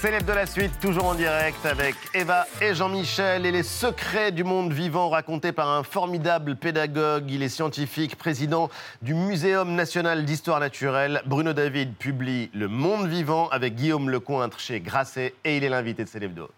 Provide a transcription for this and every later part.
Célèbre de la suite, toujours en direct avec Eva et Jean-Michel et les secrets du monde vivant racontés par un formidable pédagogue. Il est scientifique, président du Muséum national d'histoire naturelle. Bruno David publie Le monde vivant avec Guillaume Lecointre chez Grasset et il est l'invité de Célèbre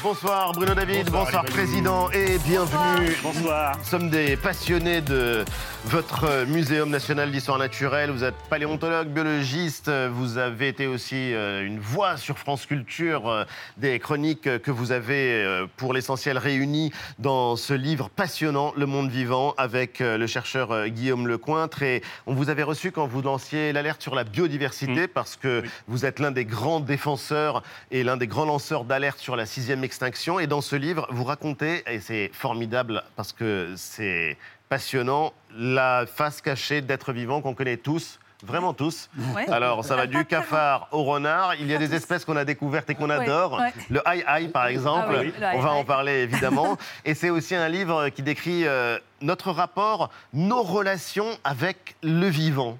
Bonsoir Bruno David, bonsoir, président et bienvenue. Bonsoir. Nous sommes des passionnés de votre Muséum national d'histoire naturelle. Vous êtes paléontologue, biologiste, vous avez été aussi euh, une voix sur France Culture euh, des chroniques que vous avez euh, pour l'essentiel réunies dans ce livre passionnant, Le monde vivant, avec le chercheur Guillaume Lecointre. Et on vous avait reçu quand vous lanciez l'alerte sur la biodiversité mmh. parce que vous êtes l'un des grands défenseurs et l'un des grands lanceurs d'alerte sur la sixième extinction. Et dans ce livre, vous racontez, et c'est formidable parce que c'est passionnant, la face cachée d'êtres vivants qu'on connaît tous. Vraiment tous. Alors, ça va du cafard au renard. Il y a des espèces qu'on a découvertes et qu'on adore. Le aïe-aïe, par ah exemple. On va en parler, évidemment. et c'est aussi un livre qui décrit euh, notre rapport, nos relations avec le vivant.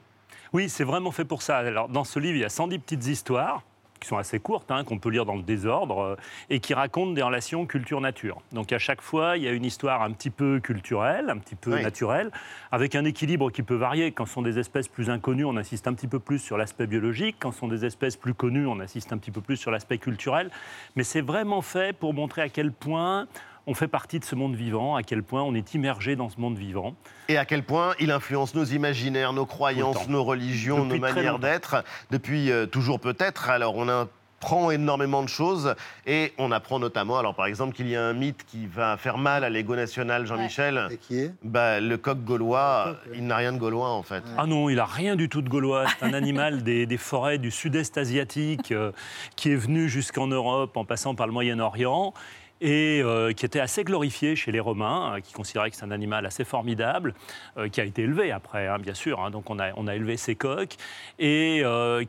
Oui, c'est vraiment fait pour ça. Alors, dans ce livre, il y a 110 petites histoires qui sont assez courtes, hein, qu'on peut lire dans le désordre, euh, et qui racontent des relations culture-nature. Donc à chaque fois, il y a une histoire un petit peu culturelle, un petit peu naturelle, avec un équilibre qui peut varier. Quand ce sont des espèces plus inconnues, on insiste un petit peu plus sur l'aspect biologique. Quand ce sont des espèces plus connues, on insiste un petit peu plus sur l'aspect culturel. Mais c'est vraiment fait pour montrer à quel point on fait partie de ce monde vivant, à quel point on est immergé dans ce monde vivant. Et à quel point il influence nos imaginaires, nos croyances, nos religions, nos manières d'être, depuis euh, toujours peut-être. Alors on apprend énormément de choses et on apprend notamment, alors par exemple, qu'il y a un mythe qui va faire mal à l'ego national, Jean-Michel. Et qui est? Bah, Le coq gaulois, il n'a rien de gaulois en fait. Ah non, il n'a rien du tout de gaulois. C'est un animal des, forêts du sud-est asiatique euh, qui est venu jusqu'en Europe en passant par le Moyen-Orient et euh, qui était assez glorifié chez les Romains, euh, qui considéraient que c'est un animal assez formidable, euh, qui a été élevé après, hein, bien sûr. Hein. donc on a, on a élevé ces coqs, et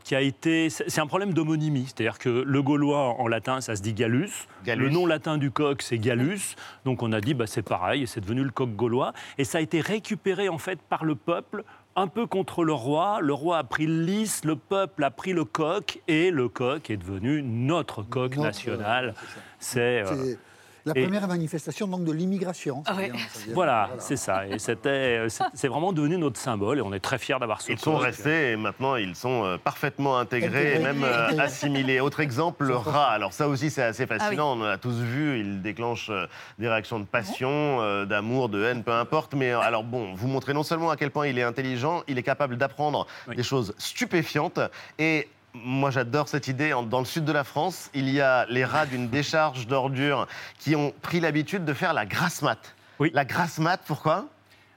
qui a été... C'est un problème d'homonymie, c'est-à-dire que le gaulois en latin, ça se dit gallus. Le nom latin du coq, c'est gallus. Donc on a dit, bah, c'est pareil, et c'est devenu le coq gaulois. Et ça a été récupéré en fait par le peuple un peu contre le roi. Le roi a pris le lys, le peuple a pris le coq, et le coq est devenu notre coq national. C'est la première manifestation donc de l'immigration. Ah voilà, c'est ça. Et c'était, c'est vraiment devenu notre symbole et on est très fiers d'avoir ce Ils sont restés et maintenant ils sont euh, parfaitement intégrés et même euh, assimilés. Autre exemple, le rat. Alors ça aussi c'est assez ah fascinant. On a tous vu, il déclenche euh, des réactions de passion, d'amour, de haine, peu importe. Mais alors bon, vous montrez non seulement à quel point il est intelligent, il est capable d'apprendre des choses stupéfiantes et moi, j'adore cette idée. Dans le sud de la France, il y a les rats d'une décharge d'ordures qui ont pris l'habitude de faire la grasse mat. Oui. La grasse mat, pourquoi?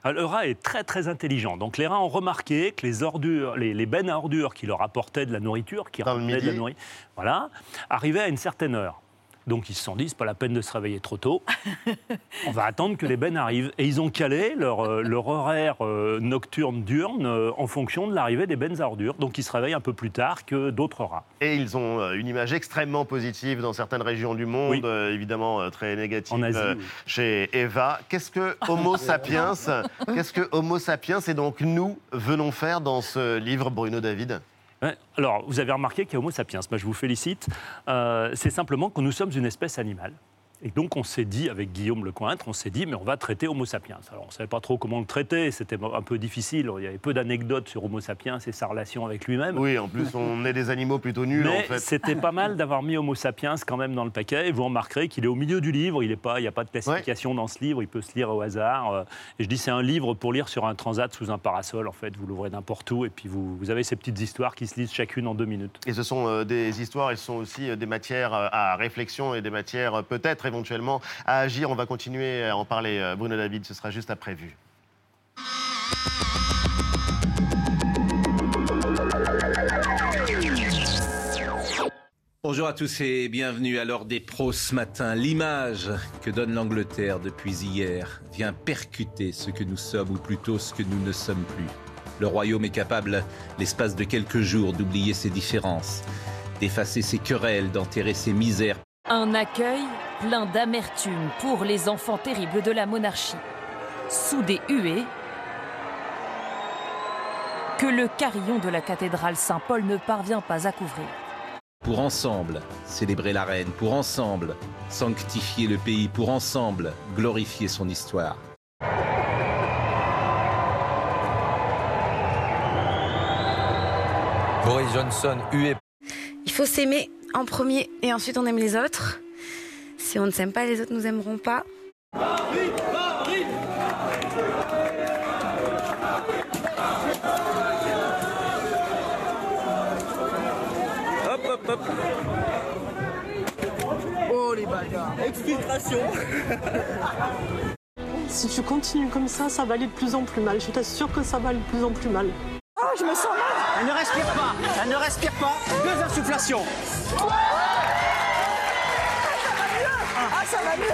Ah, le rat est très très intelligent. Donc les rats ont remarqué que les ordures, les, bennes à ordures qui leur apportaient de la nourriture, qui ramenaient de la nourriture, voilà, arrivaient à une certaine heure. Donc ils se sont dit, c'est pas la peine de se réveiller trop tôt. On va attendre que les bennes arrivent. Et ils ont calé leur, euh, leur horaire euh, nocturne-diurne euh, en fonction de l'arrivée des bennes à ordures. Donc ils se réveillent un peu plus tard que d'autres rats. Et ils ont une image extrêmement positive dans certaines régions du monde, évidemment très négative chez Eva. Qu'est-ce que Homo sapiens, qu'est-ce que Homo sapiens et donc nous venons faire dans ce livre, Bruno David? Alors, vous avez remarqué qu'il y a Homo sapiens. Moi, je vous félicite. Euh, c'est simplement que nous sommes une espèce animale. Et donc on s'est dit, avec Guillaume Lecointre, on s'est dit, mais on va traiter Homo sapiens. Alors on ne savait pas trop comment le traiter, c'était un peu difficile. Il y avait peu d'anecdotes sur Homo sapiens et sa relation avec lui-même. Oui, en plus on est des animaux plutôt nuls. Mais en fait. c'était pas mal d'avoir mis Homo sapiens quand même dans le paquet. Et vous remarquerez qu'il est au milieu du livre. Il n'y a pas de classification dans ce livre. Il peut se lire au hasard. Euh, et je dis, c'est un livre pour lire sur un transat sous un parasol. En fait, vous l'ouvrez n'importe où et puis vous, vous, avez ces petites histoires qui se lisent chacune en deux minutes. Et ce sont euh, des histoires, et ce sont aussi euh, des matières à réflexion et des matières peut-être éventuellement à agir. On va continuer à en parler, Bruno David, ce sera juste après vue. Bonjour à tous et bienvenue à l'heure des pros ce matin. L'image que donne l'Angleterre depuis hier vient percuter ce que nous sommes, ou plutôt ce que nous ne sommes plus. Le royaume est capable, l'espace de quelques jours, d'oublier ses différences, d'effacer ses querelles, d'enterrer ses misères. Un accueil plein d'amertume pour les enfants terribles de la monarchie. Sous des huées, que le carillon de la cathédrale Saint-Paul ne parvient pas à couvrir. Pour ensemble, célébrer la reine, pour ensemble, sanctifier le pays, pour ensemble, glorifier son histoire. Boris Johnson, hué. Il faut s'aimer en premier et ensuite on aime les autres. Si on ne s'aime pas, les autres nous aimeront pas. Hop, hop, hop. Oh les bagarres. Exfiltration. Si tu continues comme ça, ça va aller de plus en plus mal. Je t'assure que ça va aller de plus en plus mal. Ah, je me sens mal Elle ne respire pas Elle ne respire pas Deux insufflations ça va mieux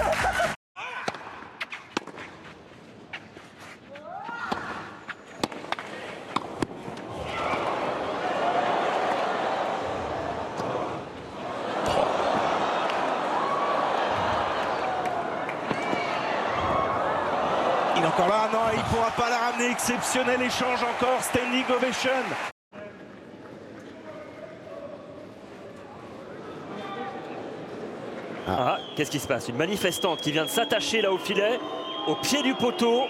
Il est encore là, non, il ne pourra pas la ramener. Exceptionnel échange encore, standing ovation. Ah, qu'est-ce qui se passe? Une manifestante qui vient de s'attacher là au filet, au pied du poteau.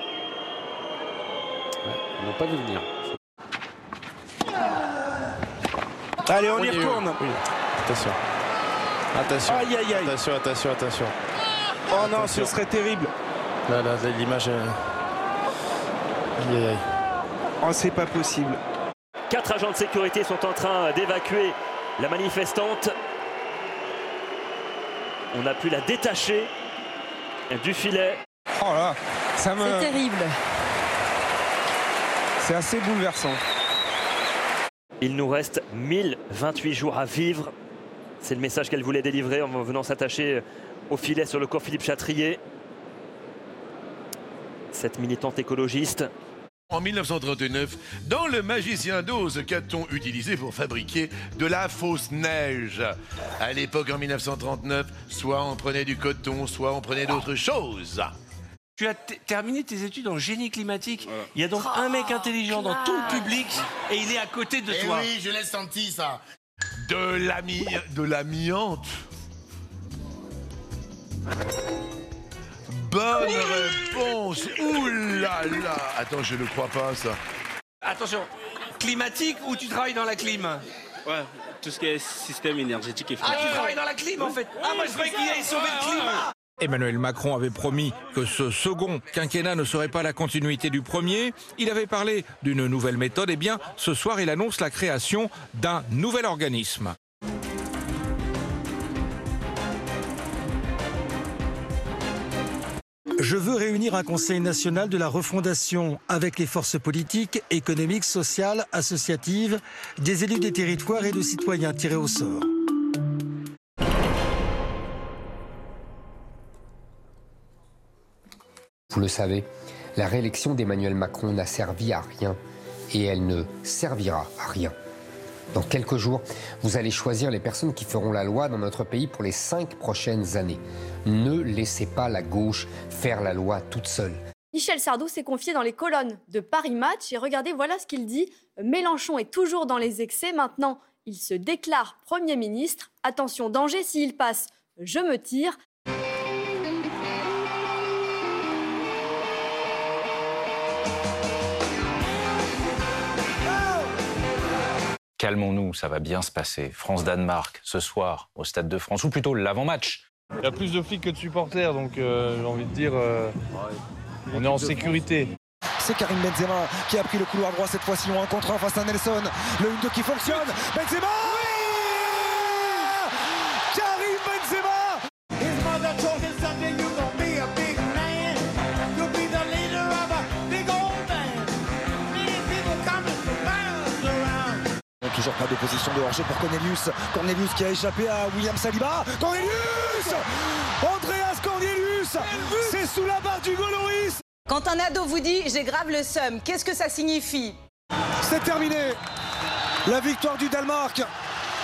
Ils n'ont pas vu venir. Allez, on y retourne. oui. Attention. Attention. Aïe, aïe, aïe. Attention, attention, attention. Oh non, Attention. ce serait terrible. Là, là, là, l'image. euh, Aïe, aïe, aïe. Oh, c'est pas possible. Quatre agents de sécurité sont en train d'évacuer la manifestante. On a pu la détacher du filet. Oh là, ça me. terrible. C'est assez bouleversant. Il nous reste 1028 jours à vivre. C'est le message qu'elle voulait délivrer en venant s'attacher au filet sur le corps Philippe Chatrier. Cette militante écologiste. En 1939, dans le magicien d'Oz, qu'a-t-on utilisé pour fabriquer de la fausse neige? À l'époque, en 1939, soit on prenait du coton, soit on prenait d'autres choses. Tu as terminé tes études en génie climatique. Il y a donc un mec intelligent dans tout le public et il est à côté de Eh toi. oui, je l'ai senti ça. De l'ami... de l'amiante. Bonne réponse. Ouh là là. Attends, je ne crois pas ça. Attention, climatique ou tu travailles dans la clim Ouais, tout ce qui est système énergétique et Ah, tu travailles dans la clim en fait Ah, moi je croyais qu'il allait sauver le climat Emmanuel Macron avait promis que ce second quinquennat ne serait pas la continuité du premier. Il avait parlé d'une nouvelle méthode. Eh bien, ce soir, il annonce la création d'un nouvel organisme. Je veux réunir un Conseil national de la refondation avec les forces politiques, économiques, sociales, associatives, des élus des territoires et de citoyens tirés au sort. Vous le savez, la réélection d'Emmanuel Macron n'a servi à rien et elle ne servira à rien. Dans quelques jours, vous allez choisir les personnes qui feront la loi dans notre pays pour les cinq prochaines années. Ne laissez pas la gauche faire la loi toute seule. Michel Sardou s'est confié dans les colonnes de Paris Match et regardez, voilà ce qu'il dit. Mélenchon est toujours dans les excès. Maintenant, il se déclare Premier ministre. Attention, danger s'il passe, je me tire. Calmons-nous, ça va bien se passer. France-Danemark, ce soir, au Stade de France, ou plutôt l'avant-match. Il y a plus de flics que de supporters, donc euh, j'ai envie de dire, euh, on est en sécurité. C'est Karim Benzema qui a pris le couloir droit cette fois-ci en contre face à Nelson. Le 1-2 qui fonctionne. Benzema Toujours pas de position de hors-jeu pour Cornelius. Cornelius qui a échappé à William Saliba. Cornelius Andreas Cornelius C'est sous la barre du Goloris Quand un ado vous dit j'ai grave le seum, qu'est-ce que ça signifie? C'est terminé. La victoire du Danemark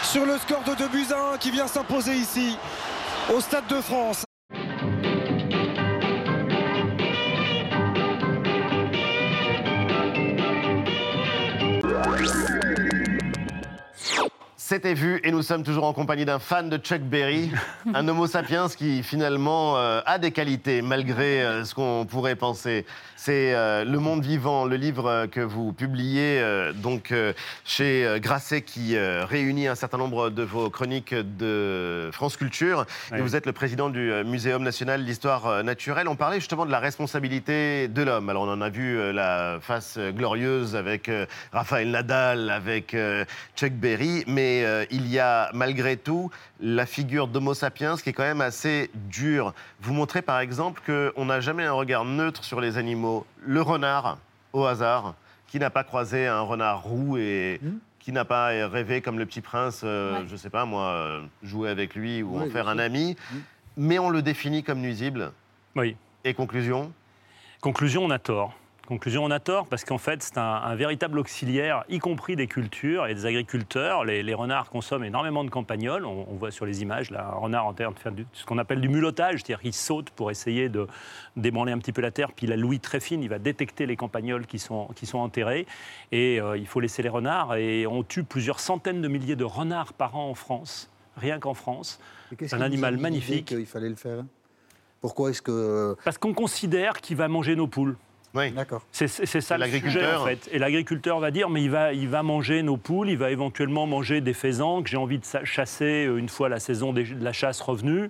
sur le score de 2 buts à 1 qui vient s'imposer ici au Stade de France. C'était vu et nous sommes toujours en compagnie d'un fan de Chuck Berry, un homo sapiens qui finalement euh, a des qualités malgré euh, ce qu'on pourrait penser. C'est euh, Le Monde Vivant, le livre que vous publiez euh, donc euh, chez Grasset qui euh, réunit un certain nombre de vos chroniques de France Culture. Et vous êtes le président du Muséum national d'histoire naturelle. On parlait justement de la responsabilité de l'homme. Alors on en a vu euh, la face glorieuse avec euh, Raphaël Nadal, avec euh, Chuck Berry, mais euh, il y a malgré tout la figure d'Homo sapiens qui est quand même assez dure. Vous montrez par exemple qu'on n'a jamais un regard neutre sur les animaux. Le renard, au hasard, qui n'a pas croisé un renard roux et qui n'a pas rêvé comme le petit prince, euh, je sais pas moi, euh, jouer avec lui ou Oui, en faire un ami, mais on le définit comme nuisible. Oui. Et conclusion? Conclusion, on a tort. Conclusion, on a tort parce qu'en fait, c'est un, un véritable auxiliaire, y compris des cultures et des agriculteurs. Les, les renards consomment énormément de campagnols. On, on voit sur les images, là, un renard en train de faire du- ce qu'on appelle du mulottage, c'est-à-dire qu'il saute pour essayer de débranler un petit peu la terre. Puis la louille très fine, il va détecter les campagnols qui sont, qui sont enterrés. Et euh, il faut laisser les renards. Et on tue plusieurs centaines de milliers de renards par an en France, rien qu'en France. C'est un a animal magnifique. qu'il fallait le faire? Pourquoi est-ce que... Parce qu'on considère qu'il va manger nos poules. Oui. D'accord. C'est c'est ça le sujet, L'agriculteur. en fait. Et l'agriculteur va dire, mais il va, il va manger nos poules, il va éventuellement manger des faisans que j'ai envie de chasser euh, une fois la saison de la chasse revenue.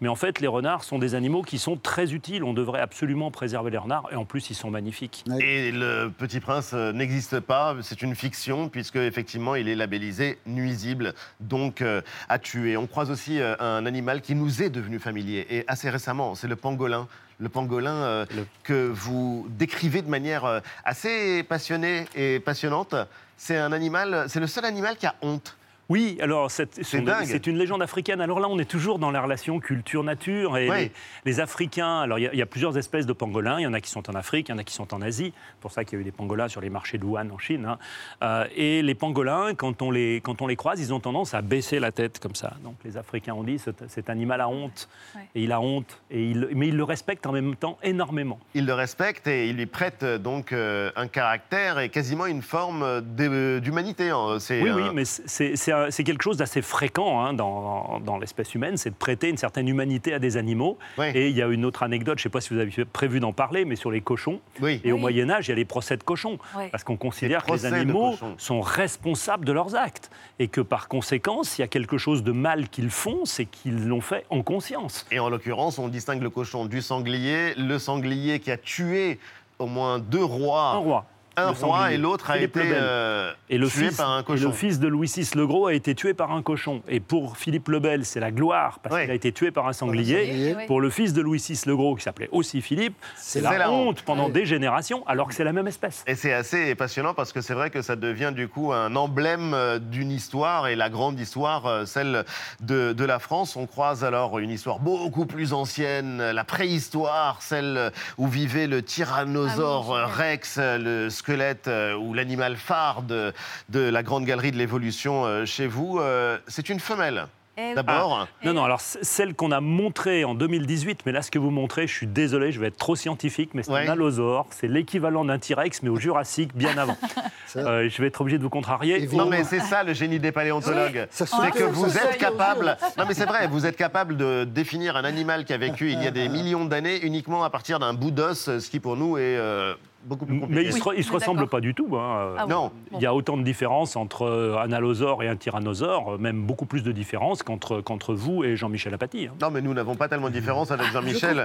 Mais en fait, les renards sont des animaux qui sont très utiles. On devrait absolument préserver les renards. Et en plus, ils sont magnifiques. Et le Petit Prince euh, n'existe pas, c'est une fiction, puisque effectivement il est labellisé nuisible, donc euh, à tuer. On croise aussi euh, un animal qui nous est devenu familier, et assez récemment, c'est le pangolin. Le pangolin euh, que vous décrivez de manière euh, assez passionnée et passionnante. C'est un animal, c'est le seul animal qui a honte. Oui, alors c'est une légende africaine. Alors là, on est toujours dans la relation culture-nature. Et Ouais. les, les Africains, alors il y a- il y, a plusieurs espèces de pangolins. Il y en a qui sont en Afrique, il y en a qui sont en Asie. C'est pour ça qu'il y a eu des pangolins sur les marchés de Wuhan en Chine. hein. Euh, et les pangolins, quand on les, quand on les croise, ils ont tendance à baisser la tête comme ça. Donc les Africains ont dit cet, cet animal a honte. Et il a honte. Et il, mais il le respecte en même temps énormément. Il le respecte et il lui prête euh, donc euh, un caractère et quasiment une forme d'humanité. hein. Oui, un- oui, mais c'est c'est un- c'est quelque chose d'assez fréquent hein, dans, dans l'espèce humaine, c'est de prêter une certaine humanité à des animaux. Et il y a une autre anecdote, je ne sais pas si vous avez prévu d'en parler, mais sur les cochons. Et au. Moyen Âge, il y a les procès de cochons, parce qu'on considère que les animaux sont responsables de leurs actes, et que par conséquent, s'il y a quelque chose de mal qu'ils font, c'est qu'ils l'ont fait en conscience. Et en l'occurrence, on distingue le cochon du sanglier. Le sanglier qui a tué au moins deux rois. Un roi. Un roi sanglier. et l'autre a Philippe été euh, et le tué fils, par un et cochon. le fils de Louis VI le Gros a été tué par un cochon. Et pour Philippe le Bel, c'est la gloire, parce qu'il a été tué par un sanglier. oui. Pour le fils de Louis VI le Gros, qui s'appelait aussi Philippe, c'est la, honte pendant Oui. des générations, alors que c'est la même espèce. Et c'est assez passionnant parce que c'est vrai que ça devient du coup un emblème euh, d'une histoire et la grande histoire, euh, celle de, de la France. On croise alors une histoire beaucoup plus ancienne, la préhistoire, celle où vivait le tyrannosaure euh, rex, le squelette euh, ou l'animal phare de, de la grande galerie de l'évolution euh, chez vous. Euh, C'est une femelle. D'abord. Ah, non, non, alors c- celle qu'on a montrée en 2018, mais là, ce que vous montrez, je suis désolé, je vais être trop scientifique, mais c'est Ouais. un allosaure, c'est l'équivalent d'un T-Rex, mais au Jurassique, bien avant. Euh, je vais être obligé de vous contrarier. Non mais c'est ça le génie des paléontologues. c'est que vous êtes capable. Non mais c'est vrai, vous êtes capable de définir un animal qui a vécu il y a des millions d'années uniquement à partir d'un bout d'os, ce qui pour nous est euh, beaucoup plus compliqué. Mais ils se, re- ils se ressemblent pas du tout. hein. Euh, Ah oui. Non. Il y a autant de différences entre euh, un allosaure et un tyrannosaure, euh, même beaucoup plus de différences qu'entre qu'entre vous et Jean-Michel Apathy. hein. Non, mais nous n'avons pas tellement de différence avec Jean-Michel.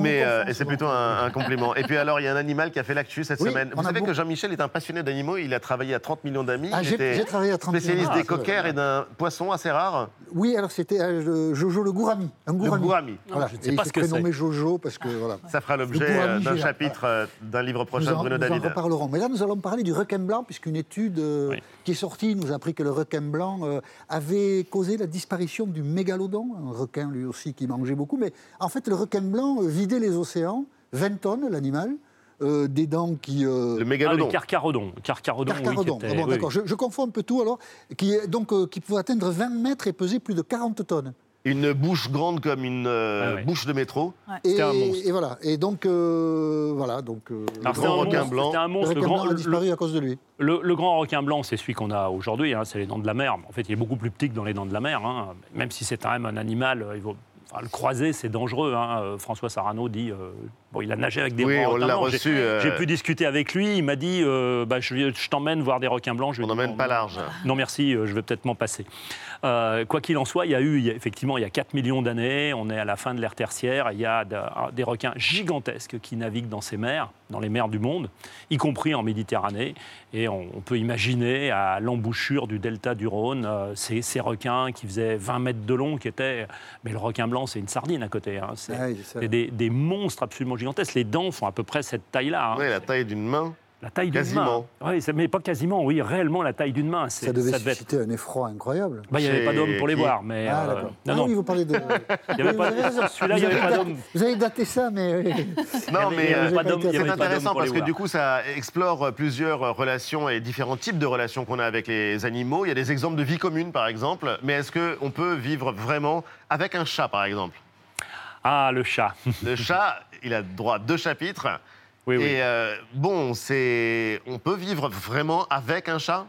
Mais euh, c'est plutôt un, un compliment. Et puis alors, il y a un animal qui a fait l'actu cette Oui, semaine. on Vous a savez beaucoup- que Jean-Michel est un passionné d'animaux. Il a travaillé à 30 millions d'amis. Ah, Il j'ai- était j'ai travaillé à 30 millions Spécialiste des coquers et d'un poisson assez rare. Oui, alors c'était euh, Jojo le Gourami. Un Gourami. Gourami. Voilà. Je ne sais pas ce que prénommé c'est. Jojo parce que voilà. Ça fera l'objet Le euh, d'un chapitre euh, d'un livre prochain Nous en, Bruno nous en David. reparlerons. Mais là, nous allons parler du requin blanc, puisqu'une étude euh, qui est sortie nous a appris que le requin blanc euh, avait causé la disparition du mégalodon, un requin lui aussi qui mangeait beaucoup. Mais en fait, le requin blanc euh, vidait les océans, 20 tonnes l'animal, euh, des dents qui... euh, Le Ah, le carcharodon. Carcharodon, oui, qui Carcharodon. était- Ah bon, oui, d'accord. oui. Je, je confonds un peu tout alors. Qui, donc, euh, qui pouvait atteindre 20 mètres et peser plus de 40 tonnes. Une bouche grande comme une euh, Ouais, ouais. bouche de métro. Et, C'était un monstre. et voilà. Et donc, euh, voilà. Donc, euh, le grand monstre, blanc. un monstre. requin Le grand, blanc a disparu le- à cause de lui. Le, le grand requin blanc, c'est celui qu'on a aujourd'hui, hein, c'est les dents de la mer. En fait, il est beaucoup plus petit que dans les dents de la mer. hein. Même si c'est quand même un animal, il vaut- enfin, le croiser, c'est dangereux. hein. François Sarano dit, euh, bon, il a nagé avec des Oui, on l'a. J'ai- reçu, euh, J'ai pu discuter avec lui. Il m'a dit, euh, bah, je, t'emmène voir des requins blancs. Je On n'emmène pas large. Non, merci, euh, je vais peut-être m'en passer. Euh, quoi qu'il en soit, il y a eu, il y a- effectivement, il y a 4 millions d'années, on est à la fin de l'ère tertiaire, il y a de- des requins gigantesques qui naviguent dans ces mers, dans les mers du monde, y compris en Méditerranée. Et on, on peut imaginer à l'embouchure du delta du Rhône, euh, ces, ces requins qui faisaient 20 mètres de long, qui étaient... Mais le requin blanc, c'est une sardine à côté. hein. C'est c'est des, des monstres absolument gigantesques. Les dents font à peu près cette taille-là. hein. Oui, la taille d'une main. La taille d'une Quasiment. main. Oui, c'est- mais pas quasiment, oui, réellement la taille d'une main. Ça devait être- susciter un effroi incroyable. bah, il n'y avait pas d'homme pour les Qui- voir, mais. Ah, euh, d'accord. non, Ah non. oui, vous parlez de. Il y avait Oui, pas- celui-là, il y Vous avait pas d'homme. Vous avez daté ça, mais. Non, mais euh, c'est intéressant parce que du coup, ça explore euh, plusieurs euh, relations et différents types de relations qu'on a avec les animaux. Il y a des exemples de vie commune, par exemple. Mais est-ce qu'on peut vivre vraiment avec un chat, par exemple? Ah, le chat. Le chat, il a droit à deux chapitres. Oui, oui. Et euh, bon, c'est, on peut vivre vraiment avec un chat?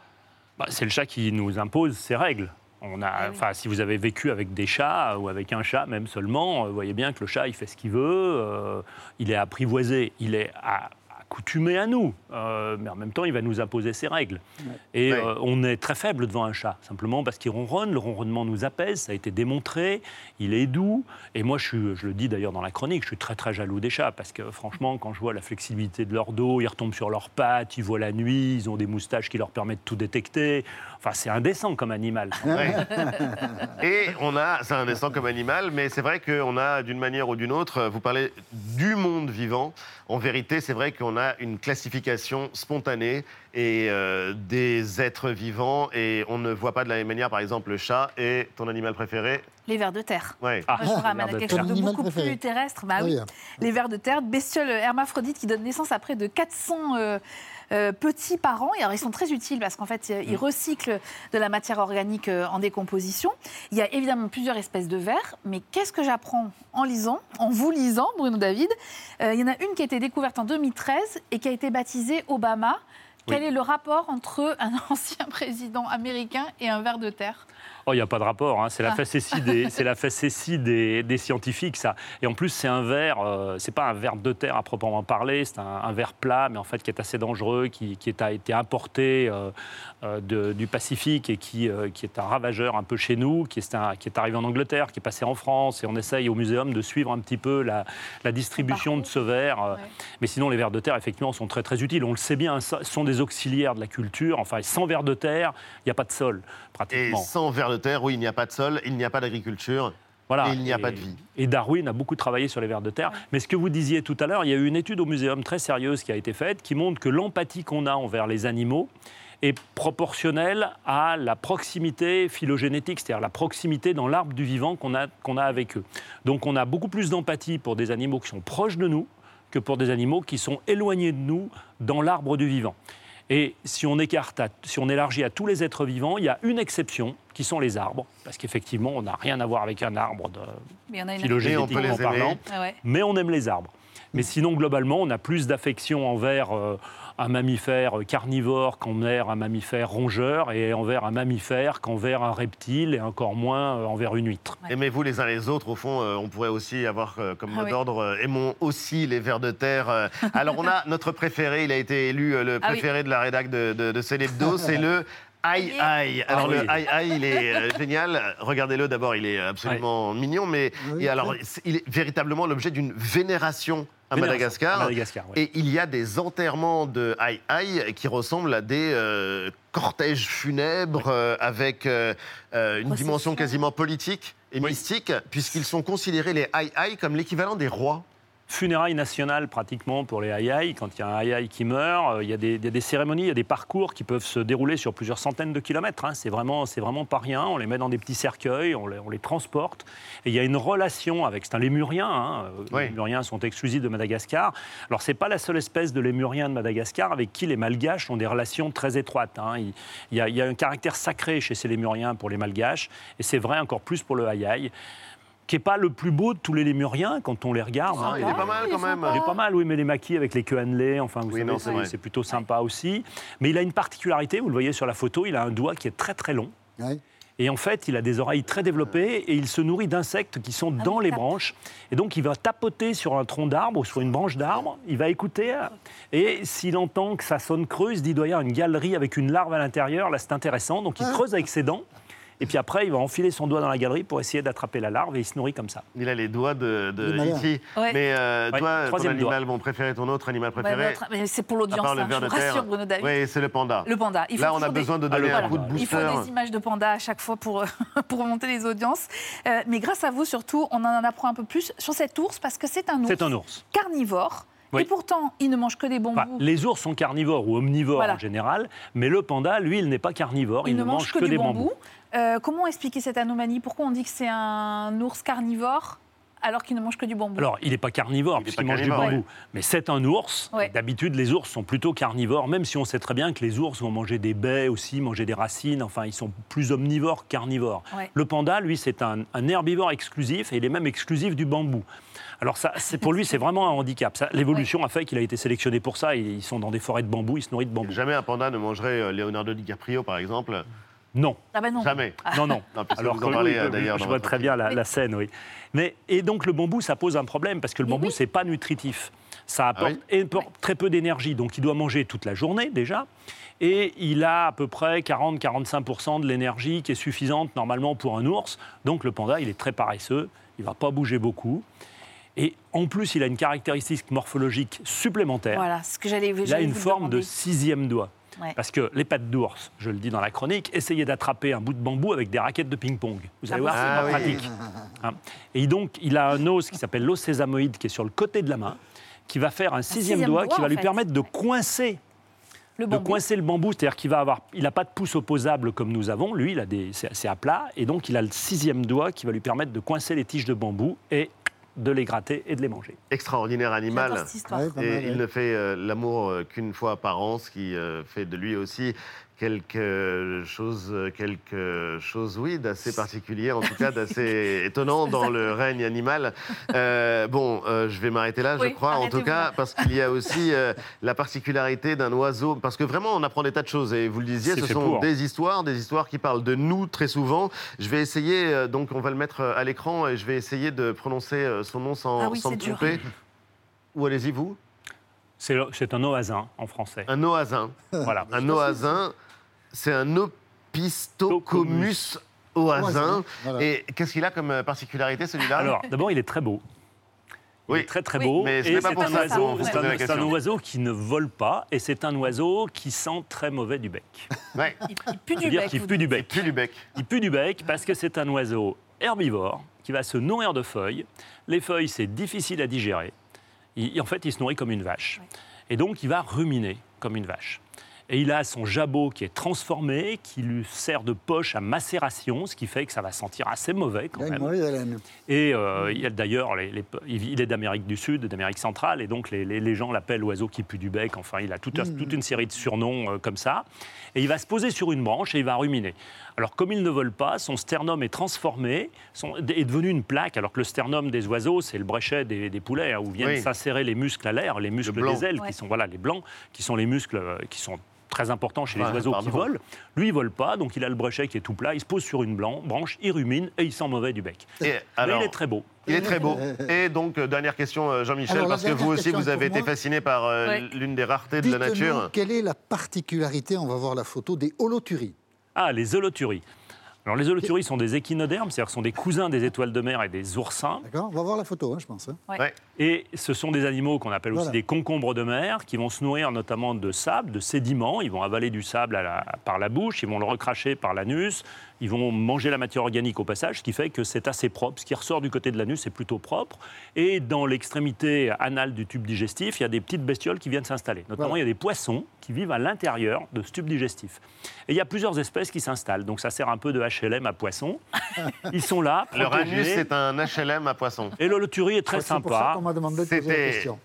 Bah, c'est le chat qui nous impose ses règles. On a, enfin, si vous avez vécu avec des chats ou avec un chat, même seulement, euh, vous voyez bien que le chat, il fait ce qu'il veut, euh, il est apprivoisé, il est à- accoutumé à nous, euh, mais en même temps, il va nous imposer ses règles. Et Ouais. euh, on est très faible devant un chat, simplement parce qu'il ronronne, le ronronnement nous apaise, ça a été démontré, il est doux. Et moi, je, suis- je le dis d'ailleurs dans la chronique, je suis très très jaloux des chats, parce que franchement, quand je vois la flexibilité de leur dos, ils retombent sur leurs pattes, ils voient la nuit, ils ont des moustaches qui leur permettent de tout détecter. Enfin, c'est indécent comme animal. Ouais. Et on a, c'est indécent comme animal, mais c'est vrai qu'on a d'une manière ou d'une autre, vous parlez du monde vivant. En vérité, c'est vrai qu'on a une classification spontanée et euh, des êtres vivants et on ne voit pas de la même manière, par exemple, le chat et ton animal préféré. Les vers de terre. Ouais. Ah, je vous ramène à vers de quelque chose de beaucoup préféré. plus terrestre. Bah Ah oui. oui. Les vers de terre, bestioles hermaphrodites qui donnent naissance à près de 400 euh, euh, petits par an. Et alors, ils sont très utiles parce qu'en fait, Mm. ils recyclent de la matière organique euh, en décomposition. Il y a évidemment plusieurs espèces de vers, mais qu'est-ce que j'apprends en lisant, en vous lisant, Bruno David? Euh, Il y en a une qui a été découverte en 2013 et qui a été baptisée Obama. Quel Oui. est le rapport entre un ancien président américain et un ver de terre? Oh, il n'y a pas de rapport. hein. C'est la Ah. facétie, des, c'est la facétie des, des scientifiques, ça. Et en plus, c'est un ver, euh, c'est pas un ver de terre à proprement parler, c'est un, un ver plat, mais en fait qui est assez dangereux, qui, qui est, a été importé euh, euh, de- du Pacifique et qui, euh, qui est un ravageur un peu chez nous, qui est, un- qui est arrivé en Angleterre, qui est passé en France. Et on essaye au muséum de suivre un petit peu la, la distribution de ce ver. euh. Mais sinon, les vers de terre, effectivement, sont très très utiles. On le sait bien, ce sont des auxiliaires de la culture. Enfin, sans vers de terre, il n'y a pas de sol, Et pratiquement. Vers de terre, oui, il n'y a pas de sol, il n'y a pas d'agriculture. Voilà. Et il n'y a pas de vie. Et Darwin a beaucoup travaillé sur les vers de terre. Mais ce que vous disiez tout à l'heure, il y a eu une étude au muséum très sérieuse qui a été faite qui montre que l'empathie qu'on a envers les animaux est proportionnelle à la proximité phylogénétique, c'est-à-dire la proximité dans l'arbre du vivant qu'on a, qu'on a avec eux. Donc on a beaucoup plus d'empathie pour des animaux qui sont proches de nous que pour des animaux qui sont éloignés de nous dans l'arbre du vivant. Et si on écarte, à- si on élargit à tous les êtres vivants, il y a une exception qui sont les arbres, parce qu'effectivement, on n'a rien à voir avec un arbre de Mais a une on peut les parlant. Ah ouais. mais on aime les arbres. Mais sinon, globalement, on a plus d'affection envers euh, un mammifère carnivore qu'envers un mammifère rongeur, et envers un mammifère qu'envers un reptile, et encore moins euh, envers une huître. Aimez-vous les uns les autres, au fond, euh, on pourrait aussi avoir euh, comme Ah mot d'ordre euh, aimons aussi les vers de terre. euh. Alors on a notre préféré, il a été élu euh, le Ah oui. préféré de la rédac de, de, de Célébdo, c'est le Aïe aïe. Alors Ah oui. le aïe aïe, il est euh, génial. Regardez-le d'abord, il est absolument mignon, mais Oui, et alors il est véritablement l'objet d'une vénération à Vénération. Madagascar. À Madagascar, oui. Et il y a des enterrements de aïe aïe qui ressemblent à des euh, cortèges funèbres euh, avec euh, une dimension quasiment politique et mystique, puisqu'ils sont considérés, les aïe aïe, comme l'équivalent des rois. Funérailles nationales pratiquement pour les aïaï. Quand il y a un aïaï qui meurt, euh, il y, a des, cérémonies, il y a des parcours qui peuvent se dérouler sur plusieurs centaines de kilomètres. hein. C'est vraiment, c'est vraiment pas rien. On les met dans des petits cercueils, on les, on les transporte. Et il y a une relation avec. C'est un lémurien. hein. Euh, Les lémuriens sont exclusifs de Madagascar. Alors c'est pas la seule espèce de lémurien de Madagascar avec qui les Malgaches ont des relations très étroites. hein. Il, il y a, il y a un caractère sacré chez ces lémuriens pour les Malgaches, et c'est vrai encore plus pour le aïaï qui n'est pas le plus beau de tous les lémuriens quand on les regarde. Ah, il est pas mal, quand même. Il est pas mal, oui, mais les maquis avec les queues annelées, enfin, vous Oui, savez, non, c'est plutôt sympa aussi. Mais il a une particularité, vous le voyez sur la photo, il a un doigt qui est très très long. Et en fait, il a des oreilles très développées et il se nourrit d'insectes qui sont dans les branches. Et donc, il va tapoter sur un tronc d'arbre ou sur une branche d'arbre. Il va écouter. Et s'il entend que ça sonne creux, il se dit, il doit y avoir une galerie avec une larve à l'intérieur. Là, c'est intéressant. Donc, il creuse avec ses dents. Et puis après, il va enfiler son doigt dans la galerie pour essayer d'attraper la larve et il se nourrit comme ça. Il a les doigts de, de. E.T. Ouais. Mais euh, Ouais, toi, ton animal, préféré, ton autre animal Ouais, préféré mais c'est pour l'audience, hein, je vous rassure. Bruno David. Oui, c'est le panda. Le panda. Il faut Là, on a des- besoin de Ah, donner un Voilà. coup de Il faut booster. des images de panda à chaque fois pour, pour remonter les audiences. Euh, mais grâce à vous, surtout, on en apprend un peu plus sur cet ours parce que c'est un ours, C'est un ours. carnivore. Oui. Et pourtant, il ne mange que des bambous. Enfin, les ours sont carnivores ou omnivores Voilà. en général, mais le panda, lui, il n'est pas carnivore, il, il ne mange que, que du des bambou. bambous. Euh, comment expliquer cette anomalie? Pourquoi on dit que c'est un ours carnivore alors qu'il ne mange que du bambou Alors, il n'est pas carnivore, puisqu'il mange du bambou. Mais c'est un ours. Ouais. D'habitude, les ours sont plutôt carnivores, même si on sait très bien que les ours vont manger des baies aussi, manger des racines. Enfin, ils sont plus omnivores que carnivores. Ouais. Le panda, lui, c'est un, un herbivore exclusif, et il est même exclusif du bambou. Alors, ça, pour lui, c'est vraiment un handicap. L'évolution a fait qu'il a été sélectionné pour ça. et Ils sont dans des forêts de bambou, ils se nourrissent de bambou. Jamais un panda ne mangerait euh, Leonardo DiCaprio, par exemple. Non. Ah ben non. Jamais. Non, non. puisque Alors vous en parlez, oui, oui, d'ailleurs Je vois très bien la, la scène, oui. Mais, et donc le bambou, ça pose un problème parce que le bambou, c'est pas nutritif. Ça apporte épo- très peu d'énergie, donc il doit manger toute la journée déjà. Et il a à peu près 40-45% de l'énergie qui est suffisante normalement pour un ours. Donc le panda, il est très paresseux, il va pas bouger beaucoup. Et en plus, il a une caractéristique morphologique supplémentaire. Voilà, ce que j'allais Il a une vous forme de sixième doigt. Ouais. Parce que les pattes d'ours, je le dis dans la chronique, essayez d'attraper un bout de bambou avec des raquettes de ping-pong. Vous allez voir, c'est Ah pas oui. pratique. Hein. Et donc, il a un os qui s'appelle l'os sésamoïde qui est sur le côté de la main, qui va faire un sixième, sixième doigt, doigt, qui va lui fait. permettre de coincer. Le de bambou. coincer le bambou, c'est-à-dire qu'il va avoir, il n'a pas de pouce opposable comme nous avons, lui, il a des, c'est, c'est à plat, et donc il a le sixième doigt qui va lui permettre de coincer les tiges de bambou et de les gratter et de les manger. Extraordinaire animal. J'adore cette histoire. Ouais, pas Et il ne fait euh, l'amour euh, qu'une fois par an, ce qui euh, fait de lui aussi quelque chose, quelque chose, oui, d'assez particulier, en tout cas d'assez étonnant dans le règne animal. Euh, bon, euh, je vais m'arrêter là, je crois, en tout cas, parce qu'il y a aussi euh, la particularité d'un oiseau, parce que vraiment, on apprend des tas de choses. Et vous le disiez, ce sont pour. des histoires, des histoires qui parlent de nous très souvent. Je vais essayer, euh, donc on va le mettre à l'écran, et je vais essayer de prononcer son nom sans, Ah oui, sans me dur. tromper. Ou allez-y, vous? C'est un oasin en français. Un oasin. Voilà. Un oasin, c'est un Opistocomus oasin. Voilà. Et qu'est-ce qu'il a comme euh, particularité, celui-là? Alors, d'abord, il est très beau. Il Oui. est très très Oui. beau. Mais ce Et n'est pas c'est pour un ça oiseau- c'est un- c'est un oiseau qui ne vole pas et c'est un oiseau qui sent très mauvais du bec. Ouais. Il pue du bec. qu'il vous pue du bec. Il pue du bec. Il pue du bec parce que c'est un oiseau herbivore qui va se nourrir de feuilles. Les feuilles, c'est difficile à digérer. Il- en fait, il se nourrit comme une vache. Et donc, il va ruminer comme une vache. Et il a son jabot qui est transformé, qui lui sert de poche à macération, ce qui fait que ça va sentir assez mauvais quand même. mauvaise haleine. Et euh, il d'ailleurs, il est d'Amérique du Sud, d'Amérique centrale, et donc les, les- les gens l'appellent l'oiseau qui pue du bec. Enfin, il a Mhm. toute une série de surnoms euh, comme ça. Et il va se poser sur une branche et il va ruminer. Alors, comme il ne vole pas, son sternum est transformé, son- est devenu une plaque, alors que le sternum des oiseaux, c'est le bréchet des, des poulets, hein, où viennent Oui. s'insérer les muscles à l'air, les muscles des ailes, Ouais. qui sont voilà, les blancs, qui sont les muscles euh, qui sont très importants chez les Ouais, oiseaux qui volent. Lui, il vole pas, donc il a le bréchet qui est tout plat, il se pose sur une blanc- branche, il rumine et il sent mauvais du bec. Et Mais alors, il est très beau. il est très beau. Et donc, euh, dernière question, euh, Jean-Michel, parce que vous aussi, vous avez été fasciné par euh, Ouais. l'une des raretés de la nature. quelle est la particularité, on va voir la photo, des holoturies Ah, les holoturies. Alors les holothuries sont des échinodermes, c'est-à-dire que ce sont des cousins des étoiles de mer et des oursins. D'accord, on va voir la photo, hein, je pense. hein. Ouais. Et ce sont des animaux qu'on appelle aussi des concombres de mer, qui vont se nourrir notamment de sable, de sédiments. Ils vont avaler du sable à la- par la bouche, ils vont le recracher par l'anus, ils vont manger la matière organique au passage, ce qui fait que c'est assez propre. Ce qui ressort du côté de l'anus, c'est plutôt propre. Et dans l'extrémité anale du tube digestif, il y a des petites bestioles qui viennent s'installer. Notamment, Voilà. il y a des poissons qui vivent à l'intérieur de ce tube digestif. Et il y a plusieurs espèces qui s'installent. Donc ça sert un peu de HLM à poissons. Ils sont là, Leur anus, c'est un HLM à poissons. Et l'holothurie est très C'est pour ça sympa. qu'on m'a demandé de poser la C'était question.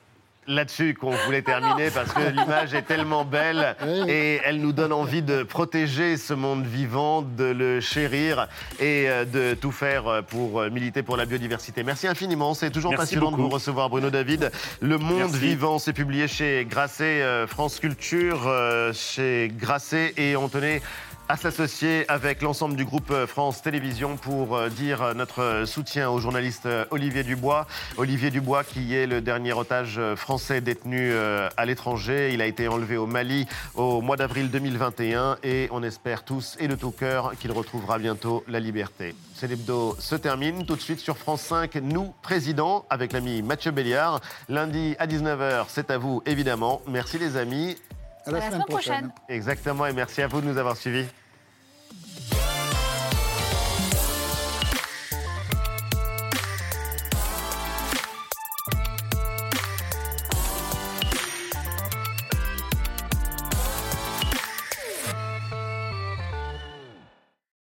là-dessus qu'on voulait terminer parce que l'image est tellement belle et elle nous donne envie de protéger ce monde vivant, de le chérir et euh, de tout faire pour euh, militer pour la biodiversité. Merci infiniment. C'est toujours Merci passionnant de vous recevoir, Bruno David. Le monde Merci. vivant, c'est publié chez Grasset euh, France Culture, chez Grasset et on tenait à s'associer avec l'ensemble du groupe euh, France Télévisions pour euh, dire euh, notre soutien au journaliste Olivier Dubois. Olivier Dubois qui est le dernier otage français détenu à l'étranger. Il a été enlevé au Mali au mois d'avril 2021 et on espère tous et de tout cœur qu'il retrouvera bientôt la liberté. C'est l'hebdo se termine tout de suite sur France 5. Nous, président, avec l'ami Mathieu Béliard. Lundi à 19h, c'est à vous évidemment. Merci les amis. À la À la semaine semaine prochaine. prochaine. Exactement, et merci à vous de nous avoir suivis.